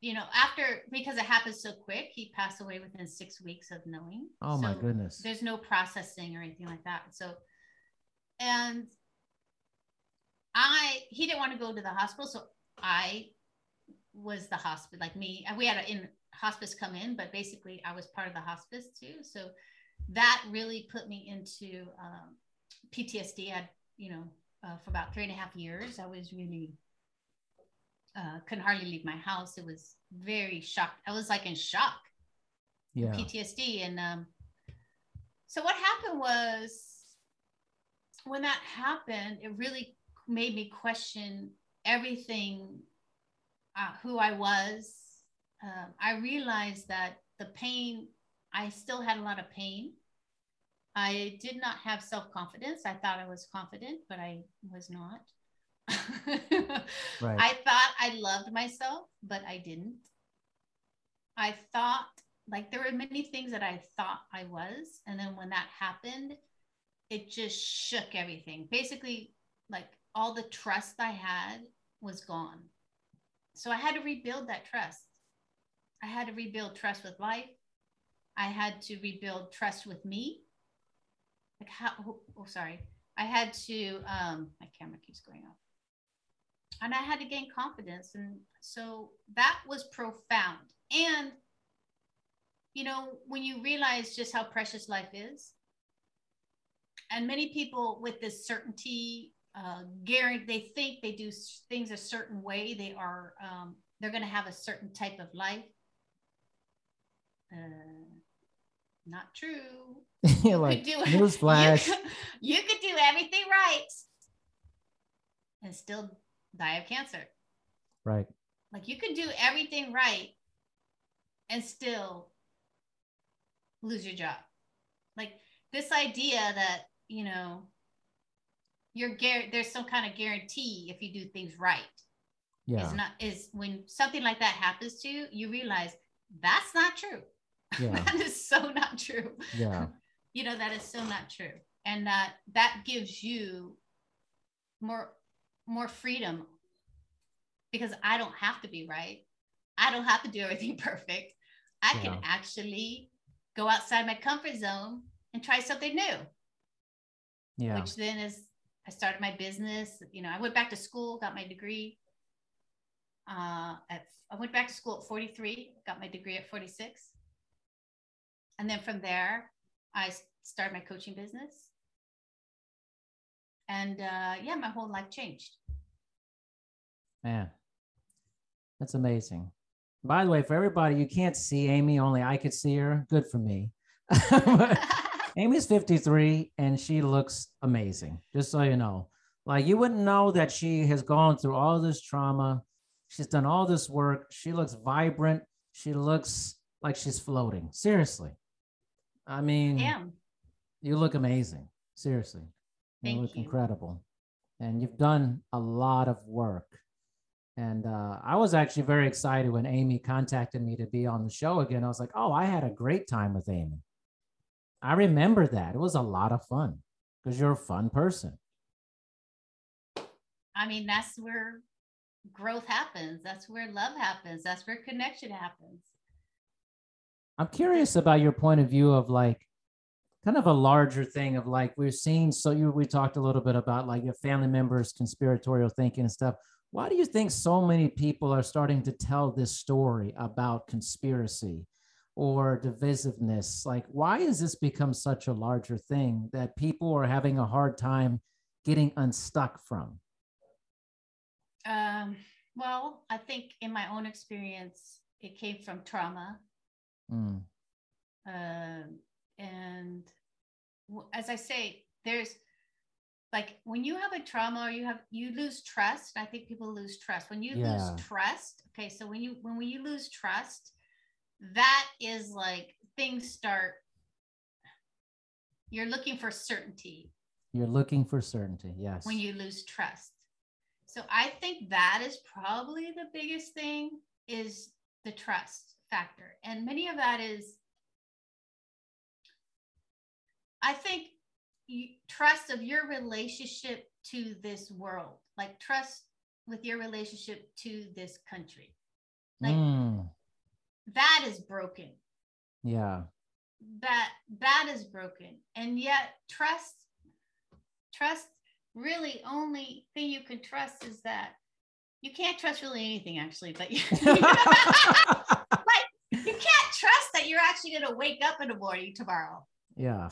you know, after because it happened so quick, he passed away within six weeks of knowing. Oh my goodness. There's no processing or anything like that. So, and I he didn't want to go to the hospital, so I was the hospice. Like me, we had a in hospice come in, but basically I was part of the hospice too. So that really put me into um, PTSD. I had, you know, uh, for about three and a half years, I was really uh, couldn't hardly leave my house. It was very shocked. I was like in shock. Yeah. PTSD. And um, so what happened was when that happened, it really made me question everything, uh, who I was. Um, I realized that the pain, I still had a lot of pain. I did not have self confidence. I thought I was confident, but I was not. Right. I thought I loved myself, but I didn't. I thought like there were many things that I thought I was. And then when that happened, it just shook everything. Basically, like all the trust I had was gone. So I had to rebuild that trust. I had to rebuild trust with life. I had to rebuild trust with me. Like how, oh, oh sorry. I had to, um, my camera keeps going off. And I had to gain confidence. And so that was profound. And you know, when you realize just how precious life is, and many people with this certainty, uh, guarantee they think they do things a certain way, they are um, they're going to have a certain type of life. Uh, not true. Like, could do newsflash. You, you could do everything right and still die of cancer. Right. Like you could do everything right and still lose your job. Like this idea that, you know, you're there's some kind of guarantee if you do things right. Yeah. Is not is when something like that happens to you, you realize that's not true. Yeah. that is so not true. Yeah. You know, that is so not true. And that that gives you more more freedom because I don't have to be right. I don't have to do everything perfect. I Yeah. can actually go outside my comfort zone and try something new Yeah. which then is I started my business. You know, I went back to school, got my degree. Uh, at I went back to school at 43, got my degree at 46, and then from there, I started my coaching business. And uh, yeah, my whole life changed. Man, that's amazing. By the way, for everybody, you can't see Amy, only I could see her. Good for me. Amy's 53 and she looks amazing, just so you know. Like, you wouldn't know that she has gone through all this trauma. She's done all this work. She looks vibrant. She looks like she's floating. Seriously. I mean, Damn. you look amazing. Seriously. You Thank look you. incredible. And you've done a lot of work. And uh, I was actually very excited when Amy contacted me to be on the show again. I was like, oh, I had a great time with Amy. I remember that. It was a lot of fun because you're a fun person. I mean, that's where growth happens. That's where love happens. That's where connection happens. I'm curious about your point of view of like kind of a larger thing of like we're seeing. So you we talked a little bit about like your family members, conspiratorial thinking and stuff. Why do you think so many people are starting to tell this story about conspiracy or divisiveness? Like, why has this become such a larger thing that people are having a hard time getting unstuck from? Um, well, I think in my own experience, it came from trauma. Mm, Um, and w- as I say, there's like when you have a trauma or you have you lose trust. I think people lose trust when you Yeah. lose trust. Okay, so when you when when you lose trust, that is like things start. You're looking for certainty you're looking for certainty. Yes. when you lose trust. So I think that is probably the biggest thing is the trust factor. And many of that is I think you, trust of your relationship to this world, like trust with your relationship to this country. Like Mm, that is broken. yeah. that that is broken and yet trust trust really only thing you can trust is that you can't trust really anything actually but you, you can't trust that you're actually going to wake up in the morning tomorrow yeah.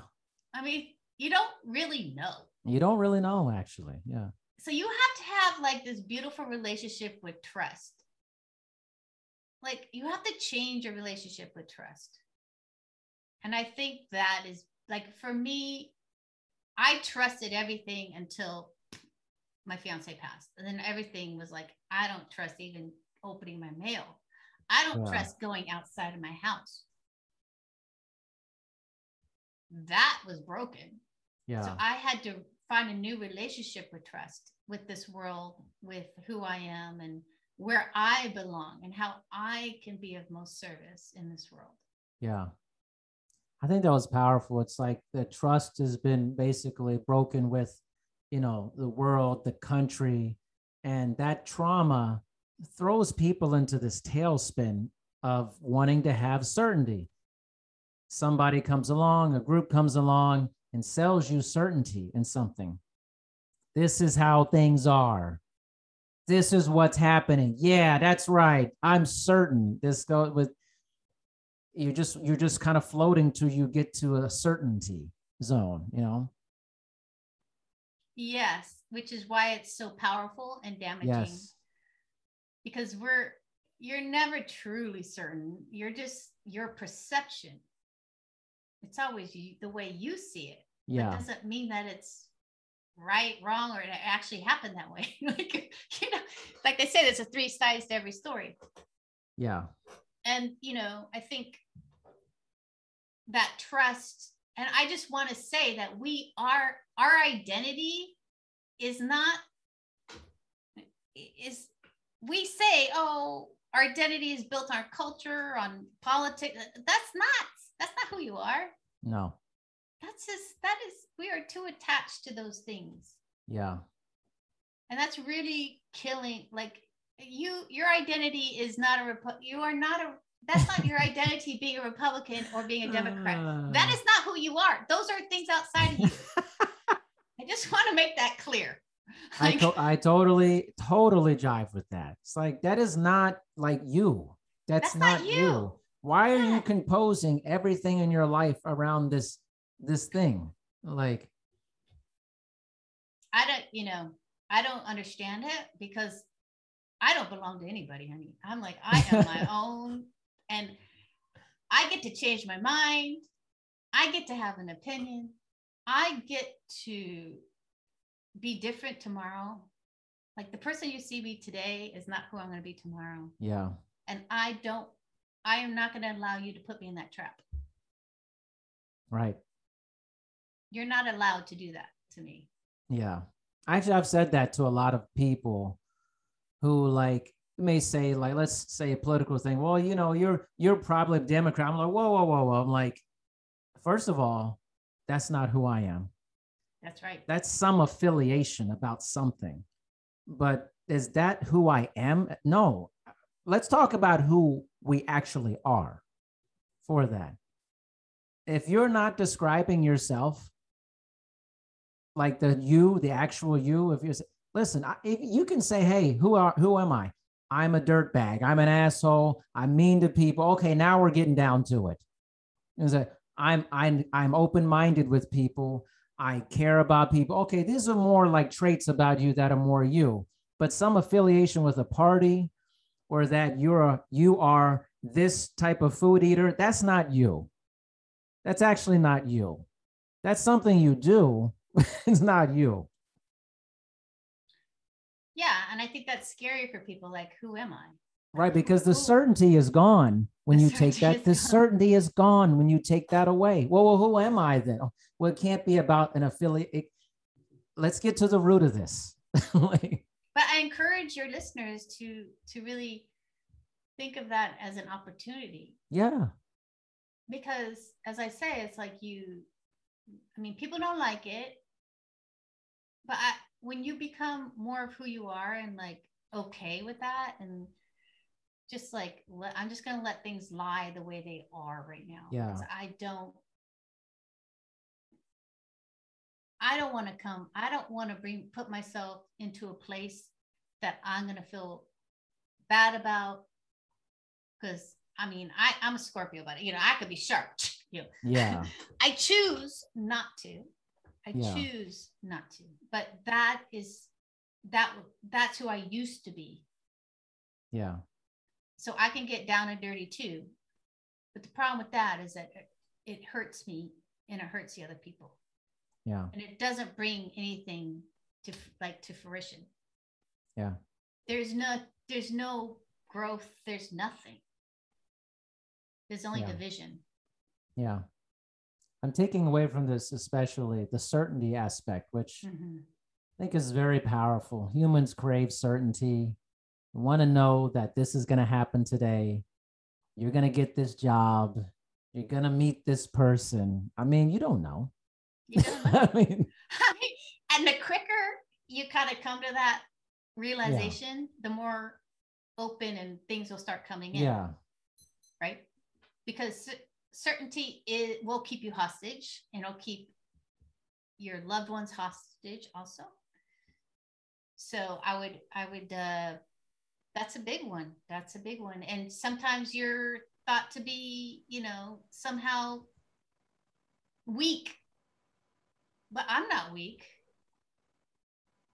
i mean you don't really know You don't really know, actually. Yeah. so you have to have like this beautiful relationship with trust like you have to change your relationship with trust. And i think that is like for me i trusted everything until my fiance passed. And then everything was like i don't trust even opening my mail. I don't Yeah. trust going outside of my house. That was broken. Yeah. so I had to find a new relationship with trust, with this world, with who I am and where I belong and how I can be of most service in this world. Yeah. I think that was powerful. It's like the trust has been basically broken with, you know, the world, the country, and that trauma throws people into this tailspin of wanting to have certainty. Somebody comes along, a group comes along and sells you certainty in something. This is how things are. This is what's happening. Yeah, that's right. I'm certain. This goes with you just you're just kind of floating till you get to a certainty zone you know Yes, which is why it's so powerful and damaging yes because we're you're never truly certain. You're just your perception. It's always you, the way you see it. yeah doesn't mean that it's right, wrong, or it actually happened that way. like you know, like they say, there's a three sides to every story. yeah and you know i think that trust and i just want to say that we are our identity is not is we say oh our identity is built on our culture on politics that's not that's not who you are no that's just that is we are too attached to those things. Yeah. And that's really killing like you your identity is not a Repu- you are not a that's not your identity being a republican or being a democrat. Uh, that is not who you are. Those are things outside of you. I just want to make that clear. I, to- I totally totally jive with that. It's like that is not like you. That's, that's not, not, you. you. why are you composing everything in your life around this this thing like i don't you know i don't understand it because I don't belong to anybody, honey. I'm like, I am my own. And I get to change my mind. I get to have an opinion. I get to be different tomorrow. Like the person you see me today is not who I'm going to be tomorrow. Yeah. And I don't, I am not going to allow you to put me in that trap. Right. You're not allowed to do that to me. Yeah. Actually, I've said that to a lot of people who like may say like let's say a political thing. Well you know you're you're probably a democrat. I'm like whoa whoa whoa whoa. I'm like first of all that's not who i am. That's right. That's some affiliation about something. But is that who i am? No. Let's talk about who we actually are for that. If you're not describing yourself like the you the actual you if you're listen, I, you can say, "Hey, who are who am I? I'm a dirtbag. I'm an asshole. I'm mean to people." Okay, now we're getting down to it. Is a I'm I'm I'm open-minded with people. I care about people. Okay, these are more like traits about you that are more you. But some affiliation with a party or that you're a, you are this type of food eater, that's not you. That's actually not you. That's something you do. it's not you. Yeah and i think that's scary for people like who am i? Right because the certainty is gone when the you take that the gone. certainty is gone when you take that away. Well, well who am i then? Well it can't be about an affiliate it, let's get to the root of this. Like, but i encourage your listeners to to really think of that as an opportunity. Yeah. Because as i say it's like you i mean people don't like it but I, when you become more of who you are and like okay with that and just like let, i'm just going to let things lie the way they are right now yeah. i don't i don't want to come i don't want to bring put myself into a place that i'm going to feel bad about because i mean i i'm a scorpio but you know i could be sharp you know. Yeah. I choose not to I yeah. choose not to. But that is that that's who I used to be. Yeah. So I can get down and dirty too. But the problem with that is that it hurts me and it hurts the other people. Yeah. And it doesn't bring anything to like to fruition. Yeah. There's no there's no growth, there's nothing. There's only yeah. division. Yeah. I'm taking away from this, especially the certainty aspect, which mm-hmm. I think is very powerful. Humans crave certainty, want to know that this is going to happen today. You're going to get this job. You're going to meet this person. I mean, you don't know. You don't know. I mean, and the quicker you kind of come to that realization, yeah. the more open and things will start coming in. Yeah. Right. Because certainty it will keep you hostage and it'll keep your loved ones hostage also. So i would i would uh that's a big one. That's a big one. And sometimes you're thought to be you know somehow weak but i'm not weak.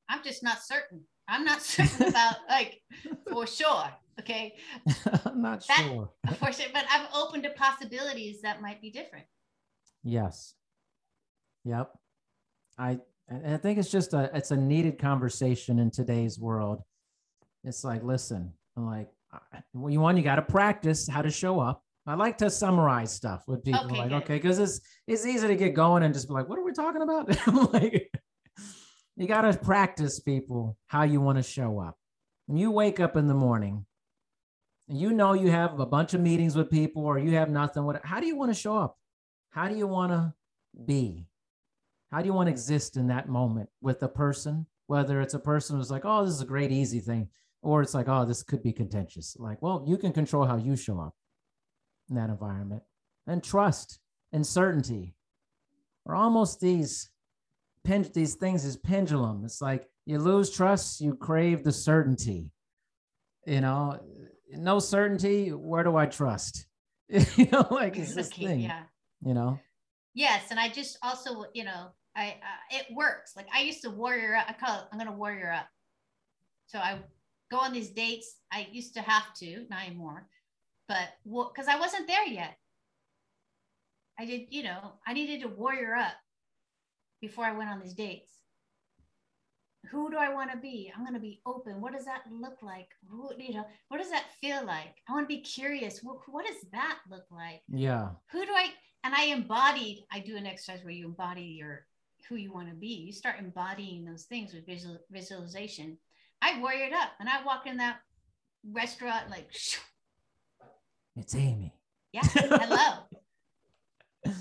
I'm just not certain. I'm not certain about like for sure Okay. I'm not that, sure. for sure, but I'm open to possibilities that might be different. Yes. Yep. I I think it's just a it's a needed conversation in today's world. It's like, listen, I'm like, well, you want you got to practice how to show up. I like to summarize stuff with people. Okay, like, good. okay, because it's it's easy to get going and just be like, what are we talking about? like, you got to practice people how you want to show up. When you wake up in the morning, you know you have a bunch of meetings with people or you have nothing, what how do you want to show up? How do you want to be? How do you want to exist in that moment with a person? Whether it's a person who's like, oh, this is a great, easy thing, or it's like, oh, this could be contentious. Like, well, you can control how you show up in that environment. And trust and certainty are almost these pen, these things is pendulum. It's like you lose trust, you crave the certainty. You know, no certainty. Where do I trust? you know, like it's this thing. Yeah. You know. Yes, and I just also, you know, I uh, it works. Like I used to warrior up. I call it. I'm gonna warrior up. So I go on these dates. I used to have to, not anymore, but because I wasn't there yet. I did, you know, I needed to warrior up before I went on these dates. Who do I want to be? I'm going to be open. What does that look like? Who, you know, what does that feel like? I want to be curious. What, what does that look like? Yeah. Who do I, and I embodied, I do an exercise where you embody your, who you want to be. You start embodying those things with visual, visualization. I warriored up and I walk in that restaurant like, shoo. it's Amy. Yeah. Hello.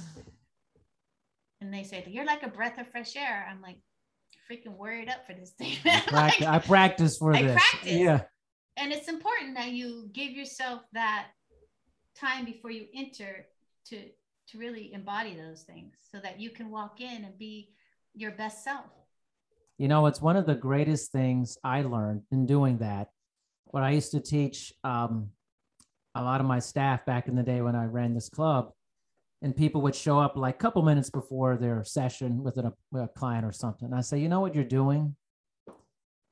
and they say you're like a breath of fresh air. I'm like freaking worried up for this thing. I, practice, like, I practice for I this. Practice. Yeah. And it's important that you give yourself that time before you enter to to really embody those things so that you can walk in and be your best self. You know, it's one of the greatest things I learned in doing that. What I used to teach um, a lot of my staff back in the day when I ran this club and people would show up like a couple minutes before their session with a, a client or something. I say, you know what you're doing?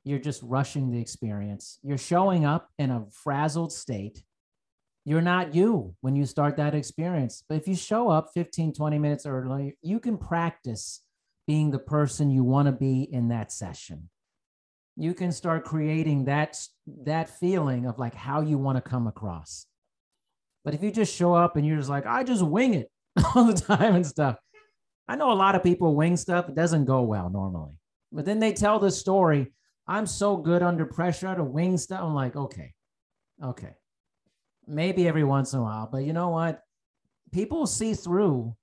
You're just rushing the experience. You're showing up in a frazzled state. You're not you when you start that experience. But if you show up 15, 20 minutes early, you can practice being the person you want to be in that session. You can start creating that, that feeling of like how you want to come across. But if you just show up and you're just like, I just wing it, all the time and stuff. I know a lot of people wing stuff. It doesn't go well normally. But then they tell the story. I'm so good under pressure to wing stuff. I'm like, okay, okay. Maybe every once in a while. But you know what? People see through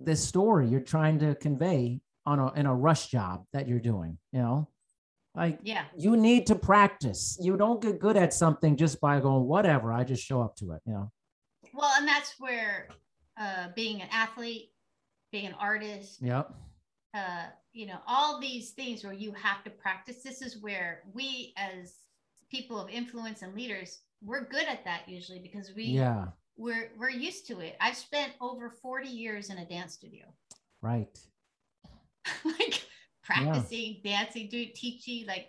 this story you're trying to convey on a in a rush job that you're doing, you know? Like yeah, you need to practice. You don't get good at something just by going, whatever, I just show up to it, you know. Well, and that's where uh, being an athlete, being an artist. Yep. Uh, you know, all these things where you have to practice. This is where we, as people of influence and leaders, we're good at that usually because we yeah we're we're used to it. I've spent over 40 years in a dance studio. Right. like practicing, yeah. dancing, doing teaching, like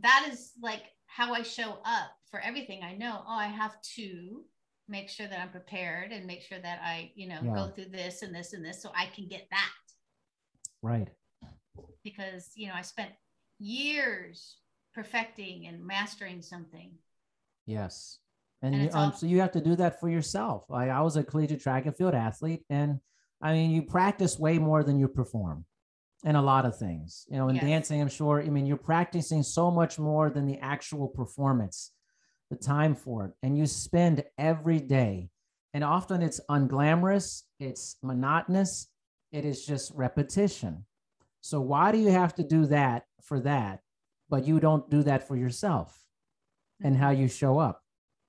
that is like how I show up for everything. I know, oh, I have to make sure that I'm prepared and make sure that I, you know, yeah. go through this and this and this so I can get that. Right. Because, you know, I spent years perfecting and mastering something. Yes. And, and you, um, all- so you have to do that for yourself. Like I was a collegiate track and field athlete, and I mean, you practice way more than you perform in a lot of things. You know, in yes. dancing, I'm sure, I mean, you're practicing so much more than the actual performance the time for it. And you spend every day. And often it's unglamorous it's monotonous it is just repetition. So why do you have to do that for that but you don't do that for yourself and how you show up?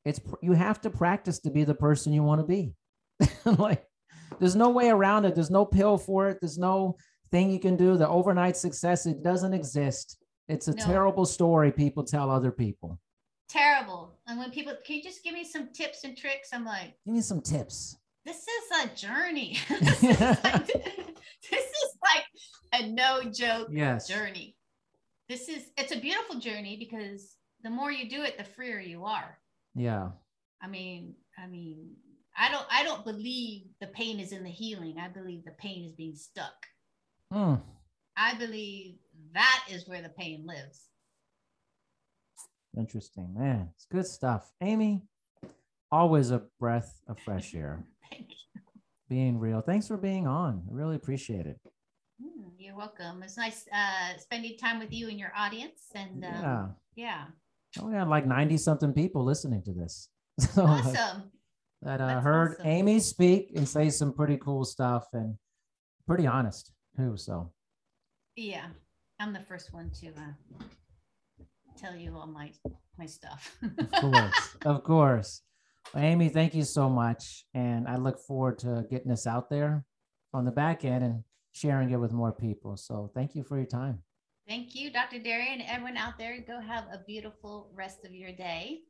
It's you have to practice to be the person you want to be. Like there's no way around it. There's no pill for it. There's no thing you can do. The overnight success it doesn't exist. It's a no. terrible story people tell other people terrible. And when people, can you just give me some tips and tricks? I'm like, give me some tips. This is a journey. this, is like, this is like a no joke yes. journey. This is, it's a beautiful journey because the more you do it, the freer you are. Yeah. I mean, I mean, I don't, I don't believe the pain is in the healing. I believe the pain is being stuck. Hmm. I believe that is where the pain lives. Interesting, man. It's good stuff. Amy, always a breath of fresh air. Thank you. Being real. Thanks for being on. I really appreciate it. Mm, you're welcome. It's nice uh, spending time with you and your audience. And um, Yeah. yeah, Oh, we had like 90 something people listening to this. So, awesome. that uh, That's heard awesome. Amy speak and say some pretty cool stuff and pretty honest too. So Yeah, I'm the first one to uh, tell you all my my stuff. of course, of course. Well, Amy, thank you so much. And I look forward to getting this out there on the back end and sharing it with more people. So thank you for your time. Thank you, Dr. Darian. Everyone out there, go have a beautiful rest of your day.